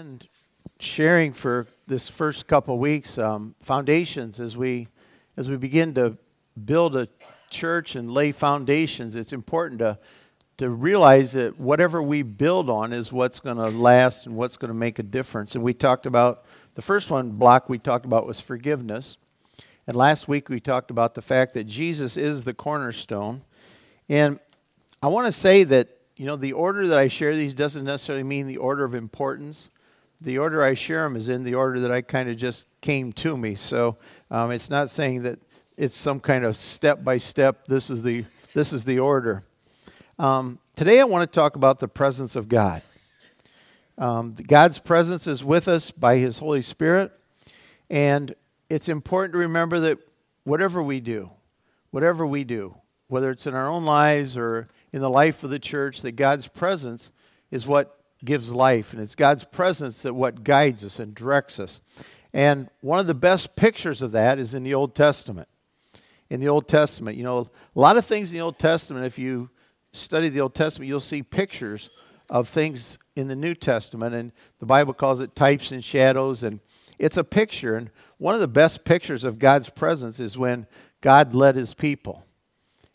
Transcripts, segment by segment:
and sharing for this first couple weeks um, foundations as we as we begin to build a church and lay foundations it's important to to realize that whatever we build on is what's going to last and what's going to make a difference. And we talked about the first one block we talked about was forgiveness. And last week we talked about the fact that Jesus is the cornerstone. And I want to say that you know the order that I share these doesn't necessarily mean the order of importance the order I share them is in the order that I kind of just came to me. So um, it's not saying that it's some kind of step by step. This is the this is the order. Um, today I want to talk about the presence of God. Um, God's presence is with us by His Holy Spirit, and it's important to remember that whatever we do, whatever we do, whether it's in our own lives or in the life of the church, that God's presence is what gives life, and it's God's presence that what guides us and directs us. And one of the best pictures of that is in the Old Testament. In the Old Testament, you know, a lot of things in the Old Testament, if you study the Old Testament, you'll see pictures of things in the New Testament, and the Bible calls it types and shadows, and it's a picture. And one of the best pictures of God's presence is when God led his people.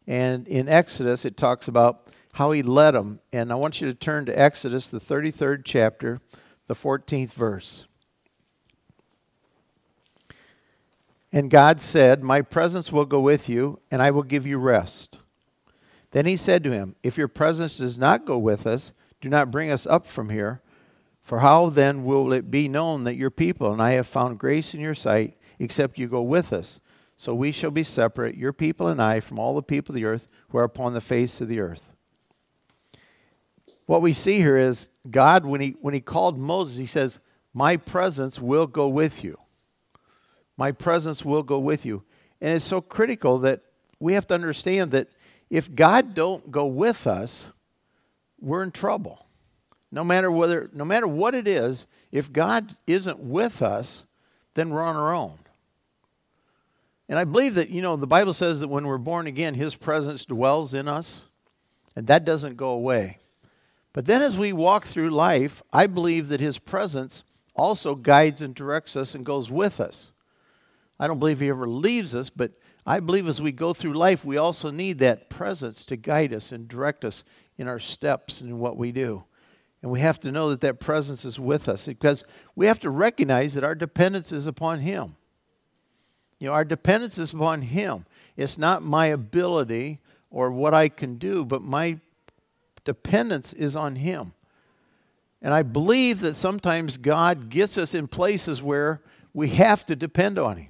And in Exodus, it talks about how he led them. And I want you to turn to Exodus, the 33rd chapter, the 14th verse. And God said, My presence will go with you, and I will give you rest. Then he said to him, If your presence does not go with us, do not bring us up from here. For how then will it be known that your people and I have found grace in your sight, except you go with us? So we shall be separate, your people and I, from all the people of the earth who are upon the face of the earth what we see here is God, when he, when he called Moses, he says, My presence will go with you. My presence will go with you. And it's so critical that we have to understand that if God don't go with us, we're in trouble. No matter whether no matter what it is, if God isn't with us, then we're on our own. And I believe that, you know, the Bible says that when we're born again, his presence dwells in us, and that doesn't go away. But then as we walk through life, I believe that His presence also guides and directs us and goes with us. I don't believe He ever leaves us, but I believe as we go through life, we also need that presence to guide us and direct us in our steps and in what we do. And we have to know that that presence is with us because we have to recognize that our dependence is upon Him. You know, our dependence is upon Him. It's not my ability or what I can do, but my dependence is on Him. And I believe that sometimes God gets us in places where we have to depend on Him.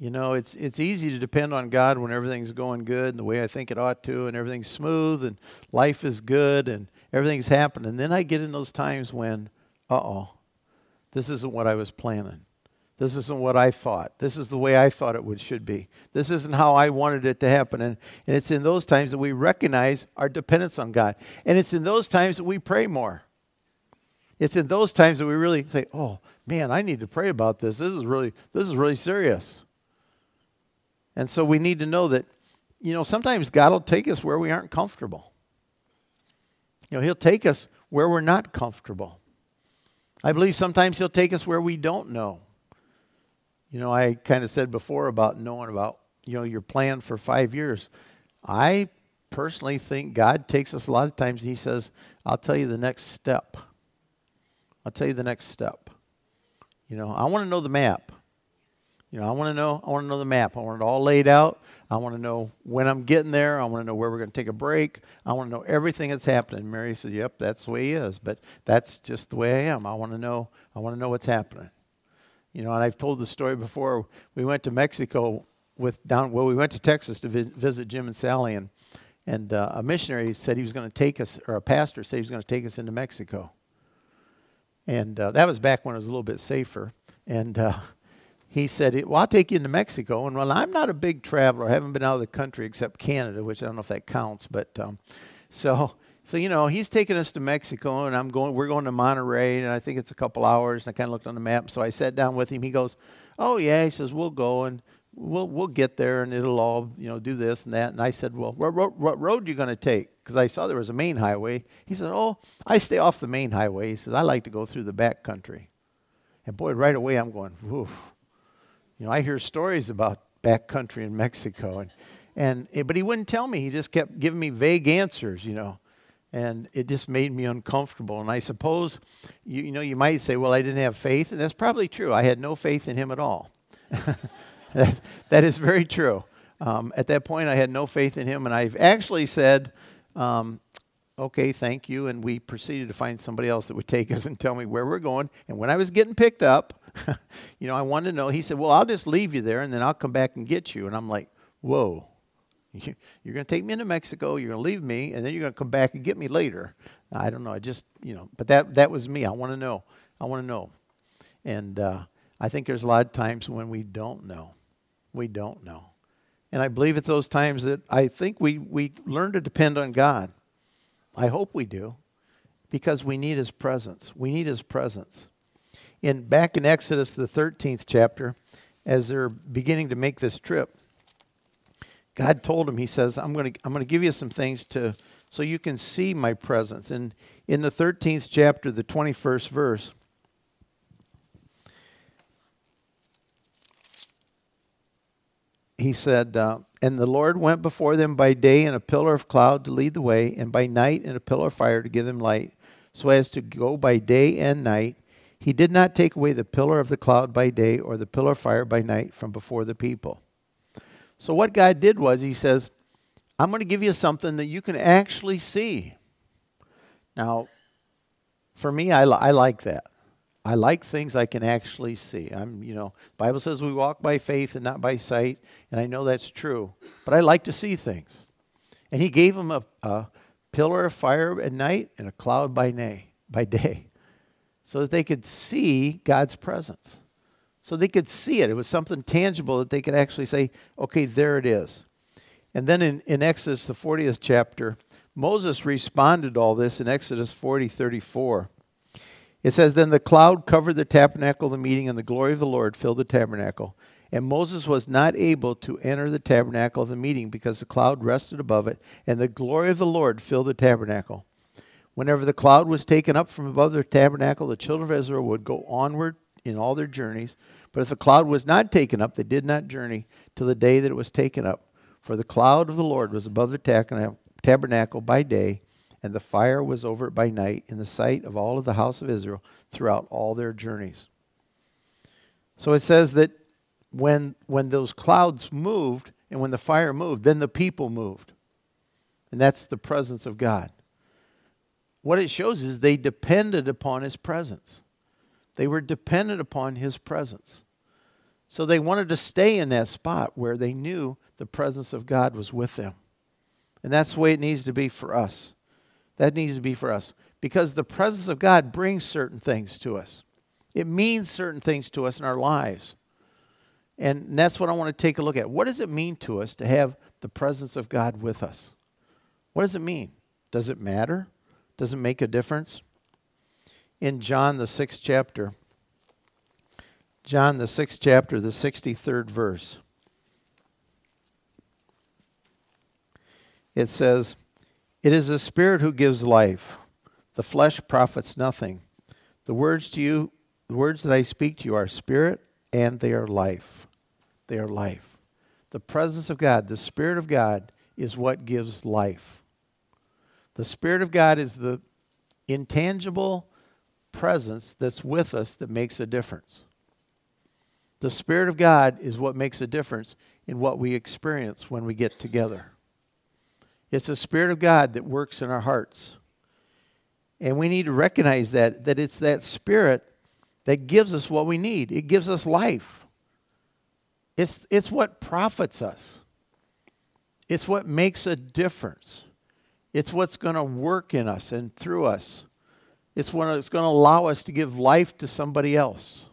You know, it's, it's easy to depend on God when everything's going good and the way I think it ought to, and everything's smooth and life is good and everything's happening. And then I get in those times when, uh oh, this isn't what I was planning. This isn't what I thought. This is the way I thought it would should be. This isn't how I wanted it to happen. And, and it's in those times that we recognize our dependence on God. And it's in those times that we pray more. It's in those times that we really say, "Oh, man, I need to pray about this. This is really this is really serious." And so we need to know that you know, sometimes God will take us where we aren't comfortable. You know, he'll take us where we're not comfortable. I believe sometimes he'll take us where we don't know. You know, I kind of said before about knowing about, you know, your plan for five years. I personally think God takes us a lot of times and He says, I'll tell you the next step. I'll tell you the next step. You know, I want to know the map. You know, I want to know. I want to know the map. I want it all laid out. I want to know when I'm getting there. I want to know where we're going to take a break. I want to know everything that's happening. Mary said, "Yep, that's the way he is." But that's just the way I am. I want to know. I want to know what's happening. You know, and I've told the story before. We went to Mexico with down. Well, we went to Texas to vi- visit Jim and Sally, and and uh, a missionary said he was going to take us, or a pastor said he was going to take us into Mexico. And uh, that was back when it was a little bit safer. And uh, he said, "Well, I'll take you into Mexico." And well, I'm not a big traveler. I haven't been out of the country except Canada, which I don't know if that counts. But um, so so you know, he's taking us to Mexico, and I'm going. We're going to Monterrey, and I think it's a couple hours. And I kind of looked on the map, so I sat down with him. He goes, "Oh yeah," he says, "We'll go." And we'll, we'll get there and it'll all, you know, do this and that. And I said, well, what, what, what road are you going to take? Because I saw there was a main highway. He said, oh, I stay off the main highway. He says, I like to go through the back country. And boy, right away I'm going, woof. You know, I hear stories about back country in Mexico. And, and, eh, but he wouldn't tell me. He just kept giving me vague answers, you know and it just made me uncomfortable. And I suppose, you, you, know, you might say, well, I didn't have faith, and that's probably true. I had no faith in him at all. that, that is very true. Um, at that point, I had no faith in him, and I've actually said, um, okay, thank you. And we proceeded to find somebody else that would take us and tell me where we're going. And when I was getting picked up, you know, I wanted to know. He said, well, I'll just leave you there, and then I'll come back and get you. And I'm like, whoa. You're going to take me into Mexico, you're going to leave me, and then you're going to come back and get me later. I don't know. I just, you know, but that, that was me. I want to know. I want to know. And uh, I think there's a lot of times when we don't know. We don't know. And I believe it's those times that I think we, we learn to depend on God. I hope we do because we need His presence. We need His presence. In, back in Exodus, the 13th chapter, as they're beginning to make this trip, God told him, He says, I'm going to I'm going to give you some things to so you can see my presence. And in the 13th chapter, the 21st verse, he said, uh, And the Lord went before them by day in a pillar of cloud to lead the way, and by night in a pillar of fire to give them light, so as to go by day and night. He did not take away the pillar of the cloud by day or the pillar of fire by night from before the people. So, what God did was, He says, I'm going to give you something that you can actually see. Now, for me, I, I like that. I like things I can actually see. I'm, you know, Bible says we walk by faith and not by sight, and I know that's true. But I like to see things. And he gave them a, a pillar of fire at night and a cloud by day, by day, so that they could see God's presence. So they could see it. It was something tangible that they could actually say, okay, there it is. And then in, in Exodus, the 40th chapter, Moses responded to all this in Exodus 40 34. It says, Then the cloud covered the tabernacle of the meeting, and the glory of the Lord filled the tabernacle. And Moses was not able to enter the tabernacle of the meeting because the cloud rested above it, and the glory of the Lord filled the tabernacle. Whenever the cloud was taken up from above the tabernacle, the children of Israel would go onward in all their journeys. But if the cloud was not taken up, they did not journey till the day that it was taken up. For the cloud of the Lord was above the tabernacle by day, and the fire was over it by night in the sight of all of the house of Israel throughout all their journeys. So it says that when, when those clouds moved and when the fire moved, then the people moved. And that's the presence of God. What it shows is they depended upon his presence. They were dependent upon his presence. So they wanted to stay in that spot where they knew the presence of God was with them. And that's the way it needs to be for us. That needs to be for us. Because the presence of God brings certain things to us, it means certain things to us in our lives. And that's what I want to take a look at. What does it mean to us to have the presence of God with us? What does it mean? Does it matter? Does it make a difference? In John, the sixth chapter, John, the sixth chapter, the 63rd verse. It says, it is the Spirit who gives life. The flesh profits nothing. The words to you, the words that I speak to you are spirit and they are life. They are life. The presence of God, the Spirit of God, is what gives life. The Spirit of God is the intangible presence that's with us that makes a difference. The Spirit of God is what makes a difference in what we experience when we get together. It's the Spirit of God that works in our hearts. And we need to recognize that, that it's that Spirit that gives us what we need. It gives us life. It's, it's what profits us. It's what makes a difference. It's what's going to work in us and through us. It's what it's going to allow us to give life to somebody else.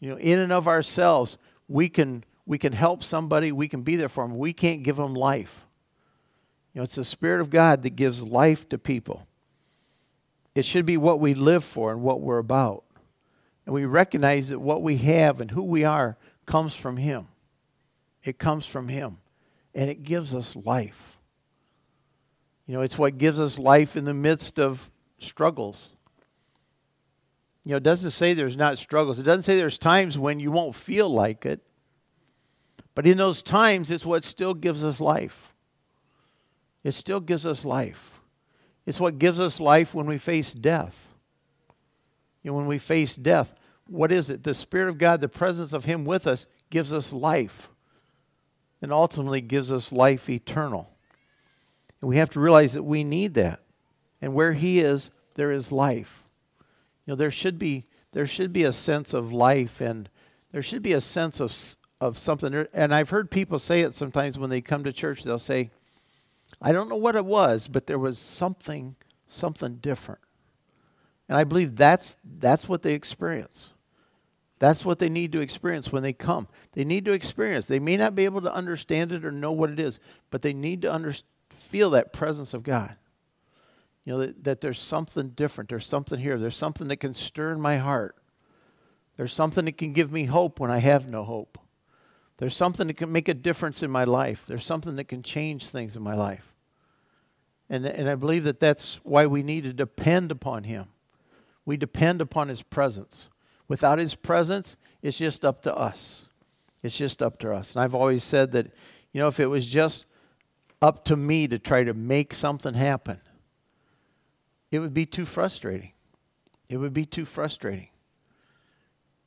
You know, in and of ourselves, we can we can help somebody, we can be there for them. We can't give them life. You know, it's the Spirit of God that gives life to people. It should be what we live for and what we're about. And we recognize that what we have and who we are comes from Him. It comes from Him, and it gives us life. You know, it's what gives us life in the midst of struggles. You know, it doesn't say there's not struggles. It doesn't say there's times when you won't feel like it. But in those times, it's what still gives us life. It still gives us life. It's what gives us life when we face death. You know, when we face death, what is it? The Spirit of God, the presence of Him with us, gives us life and ultimately gives us life eternal. And we have to realize that we need that. And where He is, there is life. You know, there should be there should be a sense of life and there should be a sense of of something. And I've heard people say it sometimes when they come to church. They'll say, "I don't know what it was, but there was something something different." And I believe that's that's what they experience. That's what they need to experience when they come. They need to experience. They may not be able to understand it or know what it is, but they need to under, feel that presence of God. You know, that, that there's something different. There's something here. There's something that can stir in my heart. There's something that can give me hope when I have no hope. There's something that can make a difference in my life. There's something that can change things in my life. And, and I believe that that's why we need to depend upon Him. We depend upon His presence. Without His presence, it's just up to us. It's just up to us. And I've always said that, you know, if it was just up to me to try to make something happen, it would be too frustrating. It would be too frustrating.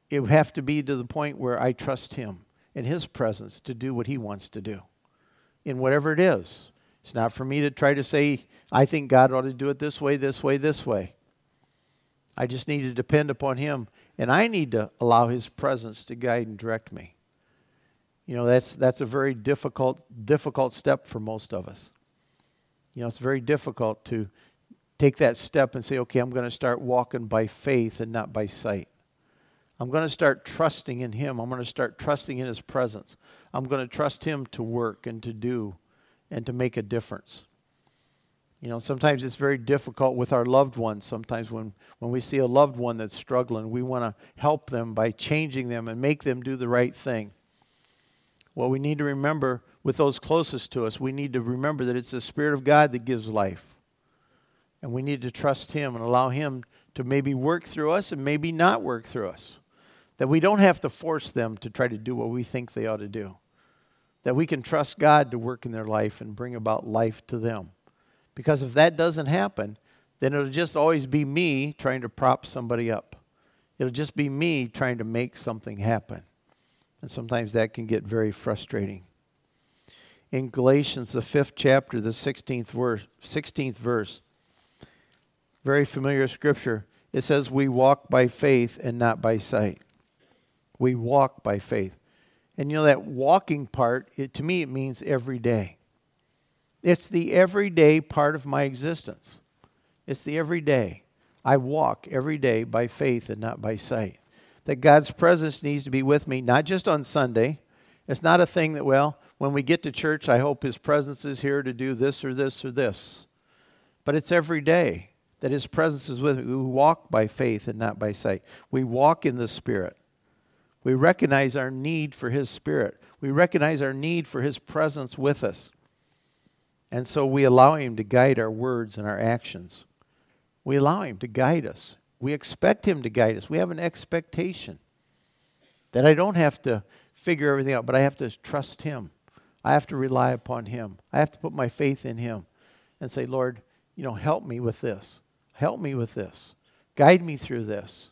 It would have to be to the point where I trust Him in His presence to do what He wants to do in whatever it is. It's not for me to try to say, I think God ought to do it this way, this way, this way. I just need to depend upon Him and I need to allow His presence to guide and direct me. You know, that's, that's a very difficult, difficult step for most of us. You know, it's very difficult to take that step and say, okay, I'm going to start walking by faith and not by sight. I'm going to start trusting in Him. I'm going to start trusting in His presence. I'm going to trust Him to work and to do and to make a difference. You know, sometimes it's very difficult with our loved ones. Sometimes when, when we see a loved one that's struggling, we want to help them by changing them and make them do the right thing. Well, we need to remember with those closest to us, we need to remember that it's the Spirit of God that gives life. And we need to trust Him and allow Him to maybe work through us and maybe not work through us. That we don't have to force them to try to do what we think they ought to do. That we can trust God to work in their life and bring about life to them. Because if that doesn't happen, then it'll just always be me trying to prop somebody up. It'll just be me trying to make something happen. And sometimes that can get very frustrating. In Galatians, the fifth chapter, the 16th verse, 16th verse, very familiar scripture, it says, We walk by faith and not by sight. We walk by faith. And you know that walking part, it, to me, it means every day. It's the everyday part of my existence. It's the everyday. I walk every day by faith and not by sight. That God's presence needs to be with me, not just on Sunday. It's not a thing that, well, when we get to church, I hope His presence is here to do this or this or this. But it's every day that His presence is with me. We walk by faith and not by sight. We walk in the Spirit. We recognize our need for His Spirit. We recognize our need for His presence with us. And so we allow Him to guide our words and our actions. We allow Him to guide us. We expect Him to guide us. We have an expectation that I don't have to figure everything out, but I have to trust Him. I have to rely upon Him. I have to put my faith in Him and say, Lord, you know, help me with this. Help me with this. Guide me through this.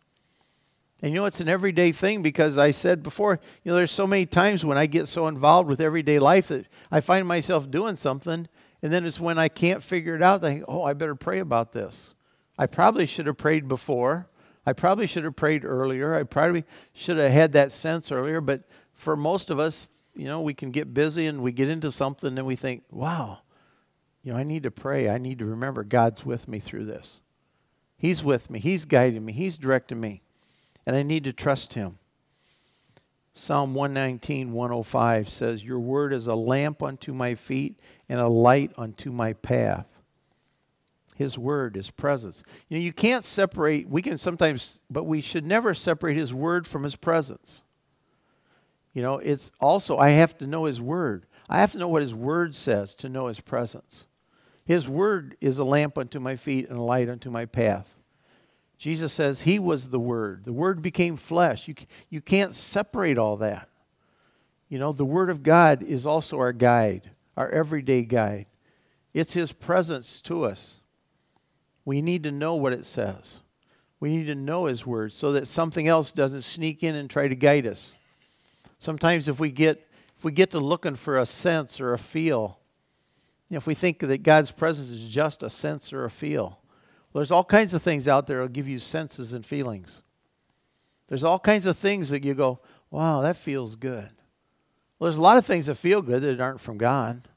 And you know, it's an everyday thing because I said before, you know, there's so many times when I get so involved with everyday life that I find myself doing something and then it's when I can't figure it out, I think, oh, I better pray about this. I probably should have prayed before. I probably should have prayed earlier. I probably should have had that sense earlier. But for most of us, you know, we can get busy and we get into something and we think, wow, you know, I need to pray. I need to remember God's with me through this. He's with me. He's guiding me. He's directing me. And I need to trust Him. Psalm 119, 105 says, Your word is a lamp unto my feet and a light unto my path. His word, His presence. You know, you can't separate, we can sometimes, but we should never separate His word from His presence. You know, it's also, I have to know His Word. I have to know what His Word says to know His presence. His Word is a lamp unto my feet and a light unto my path. Jesus says He was the Word. The Word became flesh. You, you can't separate all that. You know, the Word of God is also our guide, our everyday guide. It's His presence to us. We need to know what it says. We need to know His Word so that something else doesn't sneak in and try to guide us. Sometimes if we get if we get to looking for a sense or a feel, you know, if we think that God's presence is just a sense or a feel, well, there's all kinds of things out there that'll give you senses and feelings. There's all kinds of things that you go, wow, that feels good. Well, there's a lot of things that feel good that aren't from God.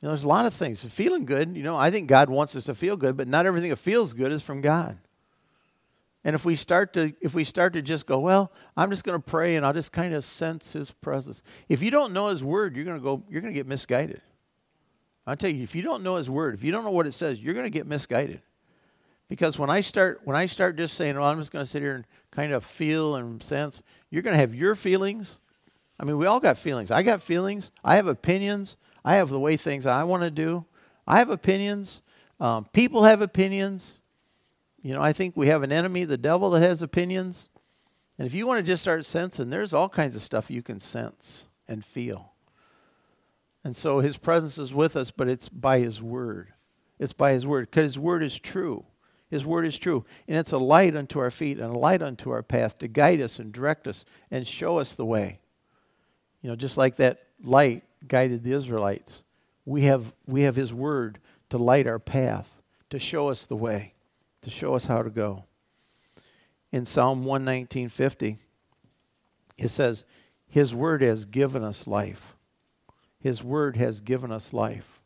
You know, there's a lot of things. Feeling good, you know, I think God wants us to feel good, but not everything that feels good is from God. And if we start to if we start to just go, well, I'm just going to pray and I'll just kind of sense his presence. If you don't know his word, you're going to go you're going to get misguided. I'll tell you, if you don't know his word, if you don't know what it says, you're going to get misguided. Because when I start when I start just saying, well, I'm just going to sit here and kind of feel and sense, you're going to have your feelings I mean, we all got feelings. I got feelings. I have opinions. I have the way things I want to do. I have opinions. Um, people have opinions. You know, I think we have an enemy, the devil, that has opinions. And if you want to just start sensing, there's all kinds of stuff you can sense and feel. And so his presence is with us, but it's by his word. It's by his word, because his word is true. His word is true. And it's a light unto our feet and a light unto our path to guide us and direct us and show us the way. You know, just like that light guided the Israelites, we have, we have His Word to light our path, to show us the way, to show us how to go. In Psalm 119.50, it says, His Word has given us life. His Word has given us life.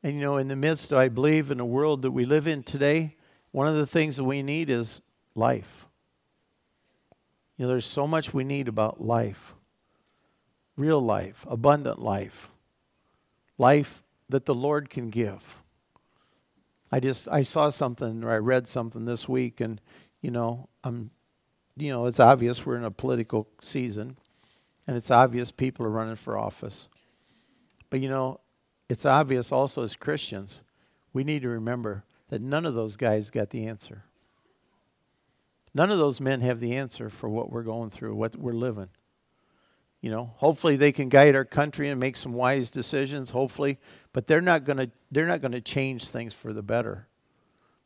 And you know, in the midst, I believe, in the world that we live in today, one of the things that we need is life. You know, there's so much we need about life real life, abundant life, life that the Lord can give. I just I saw something or I read something this week, and you know I'm, you know it's obvious we're in a political season, and it's obvious people are running for office, but you know it's obvious also as Christians we need to remember that none of those guys got the answer. None of those men have the answer for what we're going through, what we're living. You know, hopefully they can guide our country and make some wise decisions, hopefully, but they're not going to they're not going to change things for the better.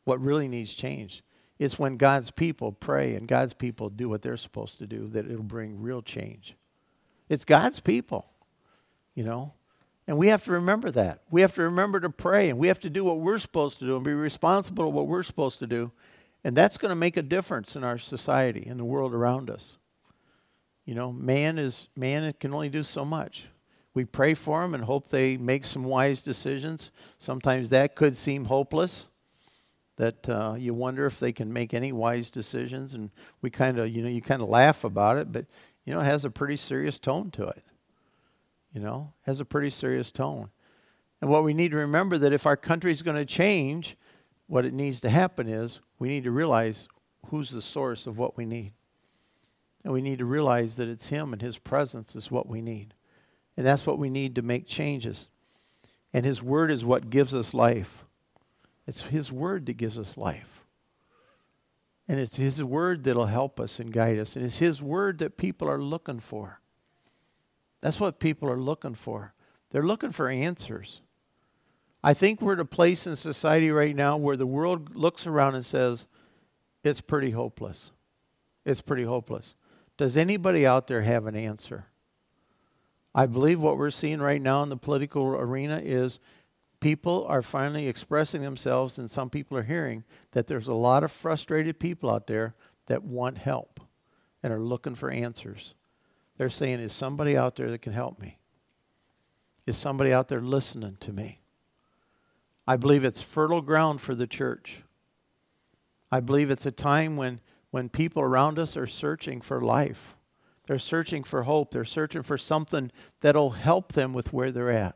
What really needs change is when God's people pray and God's people do what they're supposed to do that it'll bring real change. It's God's people. You know, and we have to remember that. We have to remember to pray and we have to do what we're supposed to do and be responsible for what we're supposed to do. And that's going to make a difference in our society and the world around us. You know, man is man can only do so much. We pray for them and hope they make some wise decisions. Sometimes that could seem hopeless. That uh, you wonder if they can make any wise decisions, and we kind of, you know, you kind of laugh about it, but you know, it has a pretty serious tone to it. You know, has a pretty serious tone. And what we need to remember that if our country is going to change, what it needs to happen is we need to realize who's the source of what we need. And we need to realize that it's Him and His presence is what we need. And that's what we need to make changes. And His Word is what gives us life. It's His Word that gives us life. And it's His Word that'll help us and guide us. And it's His Word that people are looking for. That's what people are looking for. They're looking for answers. I think we're at a place in society right now where the world looks around and says, it's pretty hopeless. It's pretty hopeless. Does anybody out there have an answer? I believe what we're seeing right now in the political arena is people are finally expressing themselves, and some people are hearing that there's a lot of frustrated people out there that want help and are looking for answers. They're saying, Is somebody out there that can help me? Is somebody out there listening to me? I believe it's fertile ground for the church. I believe it's a time when when people around us are searching for life. They're searching for hope. They're searching for something that'll help them with where they're at.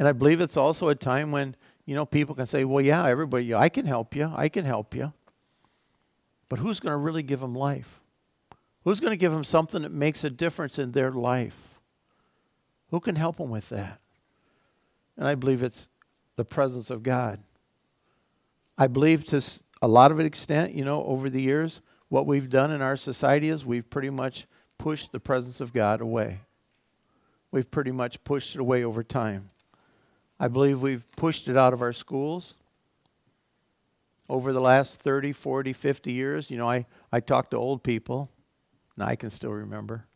And I believe it's also a time when, you know, people can say, well, yeah, everybody, I can help you. I can help you. But who's going to really give them life? Who's going to give them something that makes a difference in their life? Who can help them with that? And I believe it's the presence of God. I believe to a lot of an extent, you know, over the years, what we've done in our society is we've pretty much pushed the presence of God away. We've pretty much pushed it away over time. I believe we've pushed it out of our schools over the last 30, 40, 50 years. You know, I, I talk to old people, and I can still remember.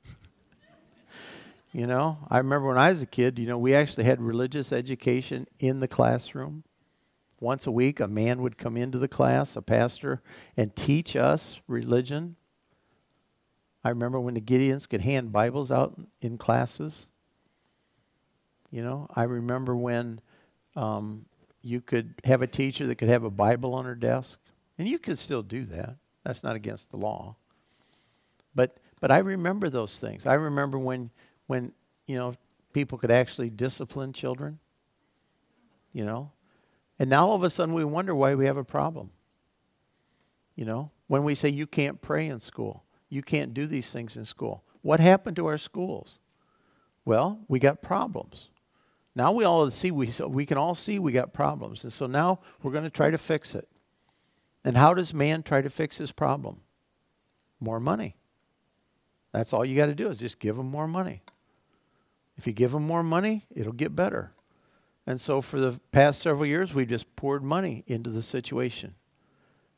you know, I remember when I was a kid, you know, we actually had religious education in the classroom. Once a week, a man would come into the class, a pastor, and teach us religion. I remember when the Gideons could hand Bibles out in classes. You know, I remember when um, you could have a teacher that could have a Bible on her desk, and you could still do that. That's not against the law. But but I remember those things. I remember when when you know people could actually discipline children. You know, and now all of a sudden we wonder why we have a problem. You know, when we say you can't pray in school, you can't do these things in school. What happened to our schools? Well, we got problems. Now we all see we we can all see we got problems, and so now we're going to try to fix it. And how does man try to fix his problem? More money. That's all you got to do is just give him more money. If you give him more money, it'll get better. And so for the past several years, we've just poured money into the situation.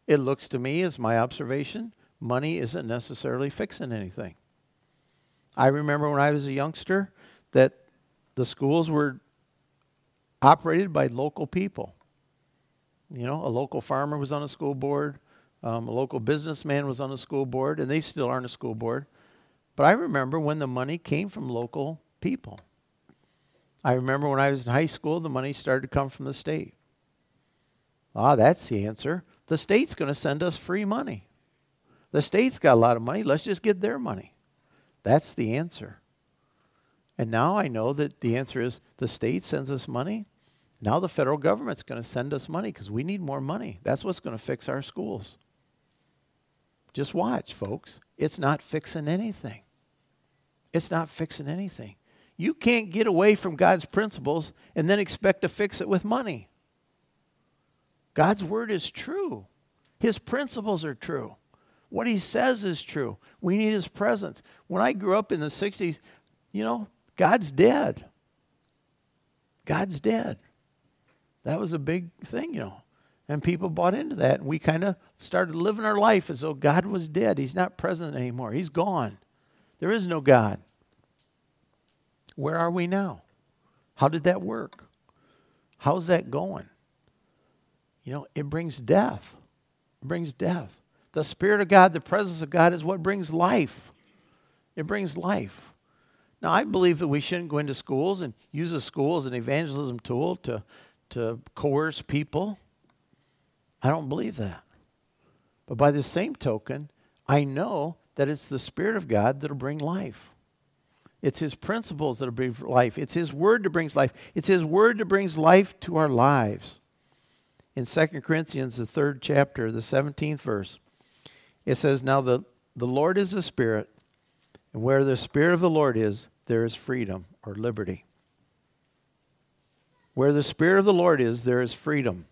It looks to me, as my observation, money isn't necessarily fixing anything. I remember when I was a youngster that the schools were operated by local people. You know, a local farmer was on a school board, um, a local businessman was on a school board, and they still are on a school board. But I remember when the money came from local people. I remember when I was in high school, the money started to come from the state. Ah, that's the answer. The state's going to send us free money. The state's got a lot of money. Let's just get their money. That's the answer. And now I know that the answer is the state sends us money. Now the federal government's going to send us money because we need more money. That's what's going to fix our schools. Just watch, folks. It's not fixing anything. It's not fixing anything. You can't get away from God's principles and then expect to fix it with money. God's word is true, His principles are true. What He says is true. We need His presence. When I grew up in the 60s, you know, God's dead. God's dead. That was a big thing, you know. And people bought into that. And we kind of started living our life as though God was dead. He's not present anymore. He's gone. There is no God. Where are we now? How did that work? How's that going? You know, it brings death. It brings death. The Spirit of God, the presence of God, is what brings life. It brings life. Now, I believe that we shouldn't go into schools and use a school as an evangelism tool to, to coerce people. I don't believe that. But by the same token, I know that it's the Spirit of God that'll bring life. It's His principles that'll bring life. It's His Word that brings life. It's His Word that brings life to our lives. In 2 Corinthians, the third chapter, the 17th verse, it says, Now the, the Lord is a Spirit, and where the Spirit of the Lord is, there is freedom or liberty. Where the Spirit of the Lord is, there is freedom.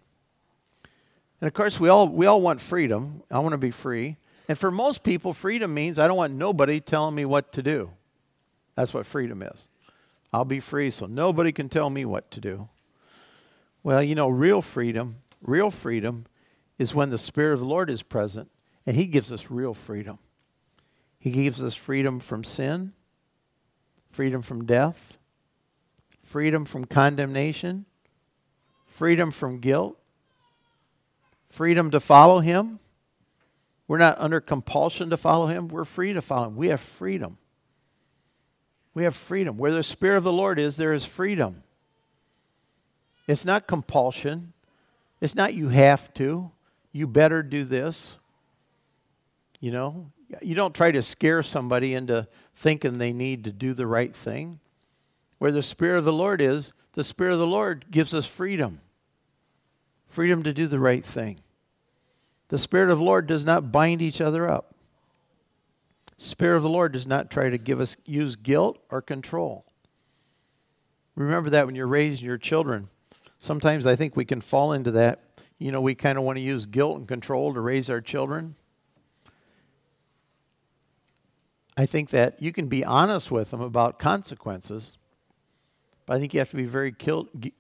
And of course, we all, we all want freedom. I want to be free. And for most people, freedom means I don't want nobody telling me what to do. That's what freedom is. I'll be free so nobody can tell me what to do. Well, you know, real freedom, real freedom is when the Spirit of the Lord is present and He gives us real freedom. He gives us freedom from sin, freedom from death, freedom from condemnation, freedom from guilt, freedom to follow Him. We're not under compulsion to follow Him, we're free to follow Him. We have freedom. We have freedom. Where the Spirit of the Lord is, there is freedom. It's not compulsion. It's not you have to. You better do this. You know, you don't try to scare somebody into thinking they need to do the right thing. Where the Spirit of the Lord is, the Spirit of the Lord gives us freedom freedom to do the right thing. The Spirit of the Lord does not bind each other up. Spirit of the Lord does not try to give us use guilt or control. Remember that when you're raising your children. Sometimes I think we can fall into that. You know, we kind of want to use guilt and control to raise our children. I think that you can be honest with them about consequences, but I think you have to be very,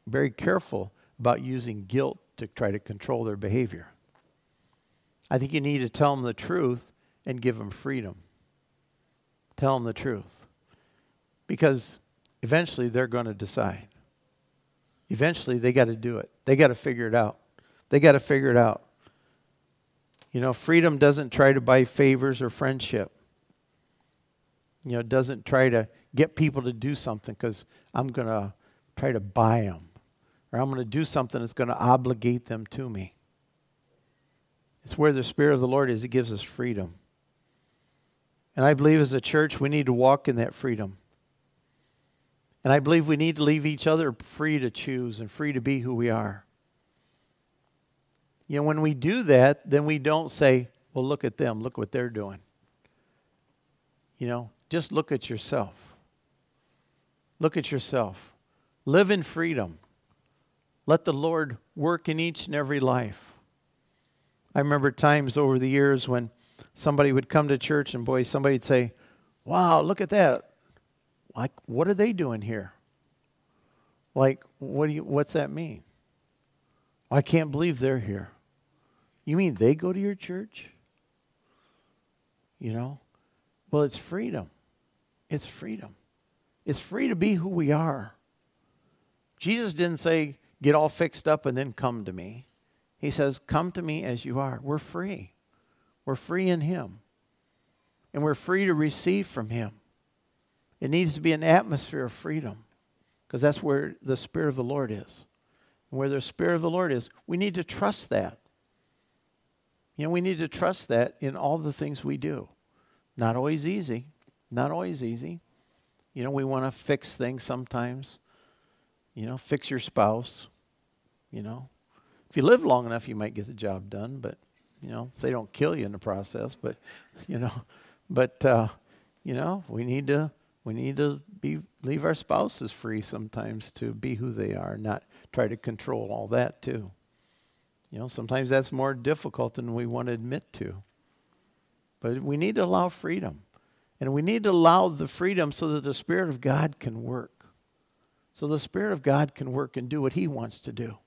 very careful about using guilt to try to control their behavior. I think you need to tell them the truth and give them freedom. Tell them the truth. Because eventually they're going to decide. Eventually they got to do it. They got to figure it out. They got to figure it out. You know, freedom doesn't try to buy favors or friendship. You know, it doesn't try to get people to do something because I'm going to try to buy them or I'm going to do something that's going to obligate them to me. It's where the Spirit of the Lord is, it gives us freedom. And I believe as a church, we need to walk in that freedom. And I believe we need to leave each other free to choose and free to be who we are. You know, when we do that, then we don't say, well, look at them, look what they're doing. You know, just look at yourself. Look at yourself. Live in freedom. Let the Lord work in each and every life. I remember times over the years when somebody would come to church and boy, somebody'd say, Wow, look at that. Like, what are they doing here? Like, what do you what's that mean? I can't believe they're here. You mean they go to your church? You know? Well, it's freedom. It's freedom. It's free to be who we are. Jesus didn't say, get all fixed up and then come to me. He says, Come to me as you are. We're free. We're free in Him. And we're free to receive from Him. It needs to be an atmosphere of freedom because that's where the Spirit of the Lord is. And where the Spirit of the Lord is, we need to trust that. You know, we need to trust that in all the things we do. Not always easy. Not always easy. You know, we want to fix things sometimes. You know, fix your spouse. You know, if you live long enough, you might get the job done, but, you know, they don't kill you in the process. But, you know, but, uh, you know, we need to. We need to be leave our spouses free sometimes to be who they are, not try to control all that too. You know, sometimes that's more difficult than we want to admit to. But we need to allow freedom. And we need to allow the freedom so that the Spirit of God can work. So the Spirit of God can work and do what He wants to do.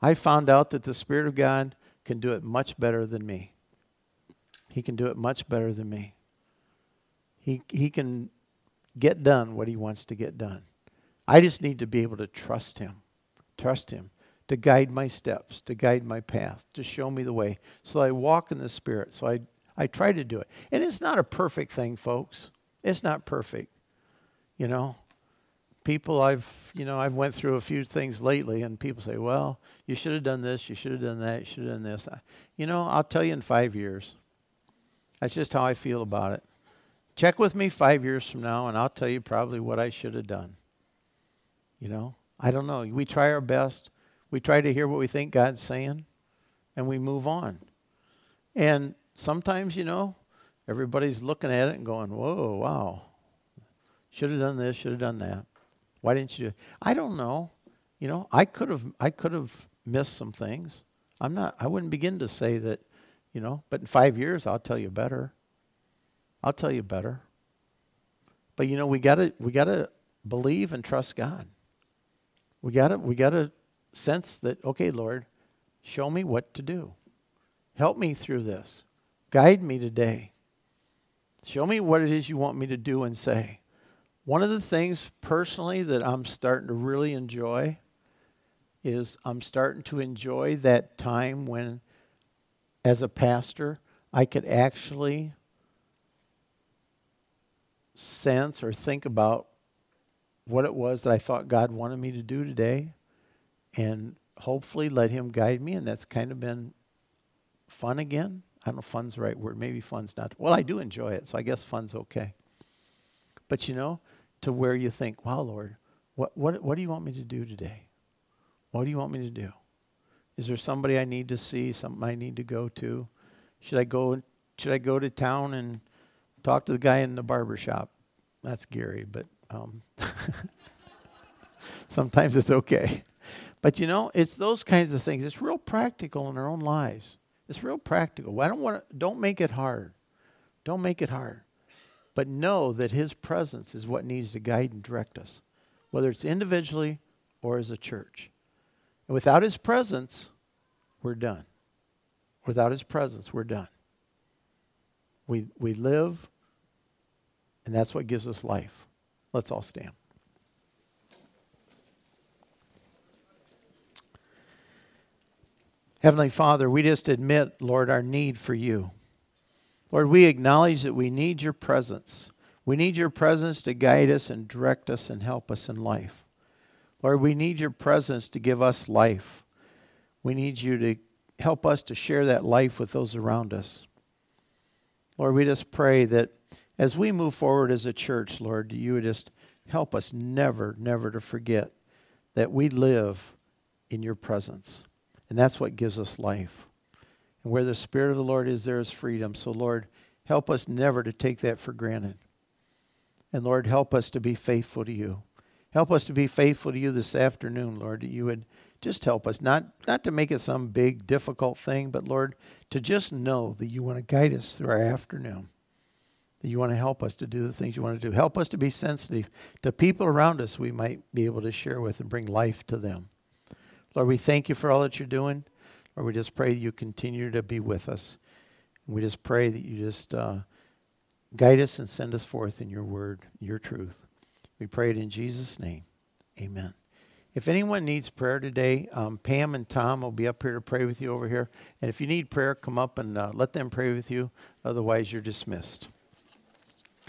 I found out that the Spirit of God can do it much better than me. He can do it much better than me. He, he can get done what He wants to get done. I just need to be able to trust Him. Trust Him to guide my steps, to guide my path, to show me the way. So I walk in the Spirit. So I I try to do it. And it's not a perfect thing, folks. It's not perfect. You know, people I've, you know, I've went through a few things lately and people say, "Well, you should have done this, you should have done that, you should have done this." You know, I'll tell you in 5 years. That's just how I feel about it. Check with me 5 years from now and I'll tell you probably what I should have done. You know, I don't know. We try our best. We try to hear what we think God's saying and we move on. And sometimes, you know, everybody's looking at it and going, whoa, wow. Should have done this, should have done that. Why didn't you do it? I don't know. You know, I could have I could have missed some things. I'm not I wouldn't begin to say that, you know, but in 5 years I'll tell you better. I'll tell you better. But you know, we got to we got to believe and trust God. We got to we got to sense that okay, Lord, show me what to do. Help me through this. Guide me today. Show me what it is you want me to do and say. One of the things personally that I'm starting to really enjoy is I'm starting to enjoy that time when, as a pastor, I could actually sense or think about what it was that I thought God wanted me to do today and hopefully let Him guide me. And that's kind of been fun again. I don't know if fun's the right word. Maybe fun's not. Well, I do enjoy it, so I guess fun's okay. But you know, to where you think, wow, Lord, what, what, what do you want me to do today? What do you want me to do? Is there somebody I need to see, something I need to go to? Should I go, should I go to town and Talk to the guy in the barber shop. That's Gary, but um, sometimes it's okay. But you know, it's those kinds of things. It's real practical in our own lives. It's real practical. I don't want to, don't make it hard. Don't make it hard. But know that His presence is what needs to guide and direct us, whether it's individually or as a church. And without His presence, we're done. Without His presence, we're done. We, we live, and that's what gives us life. Let's all stand. Heavenly Father, we just admit, Lord, our need for you. Lord, we acknowledge that we need your presence. We need your presence to guide us and direct us and help us in life. Lord, we need your presence to give us life. We need you to help us to share that life with those around us. Lord, we just pray that as we move forward as a church, Lord, you would just help us never, never to forget that we live in your presence. And that's what gives us life. And where the Spirit of the Lord is, there is freedom. So, Lord, help us never to take that for granted. And, Lord, help us to be faithful to you. Help us to be faithful to you this afternoon, Lord, that you would just help us, not, not to make it some big, difficult thing, but, Lord, to just know that you want to guide us through our afternoon, that you want to help us to do the things you want to do. Help us to be sensitive to people around us we might be able to share with and bring life to them. Lord, we thank you for all that you're doing. Lord, we just pray that you continue to be with us. And we just pray that you just uh, guide us and send us forth in your word, your truth. We pray it in Jesus' name. Amen. If anyone needs prayer today, um, Pam and Tom will be up here to pray with you over here. And if you need prayer, come up and uh, let them pray with you. Otherwise, you're dismissed.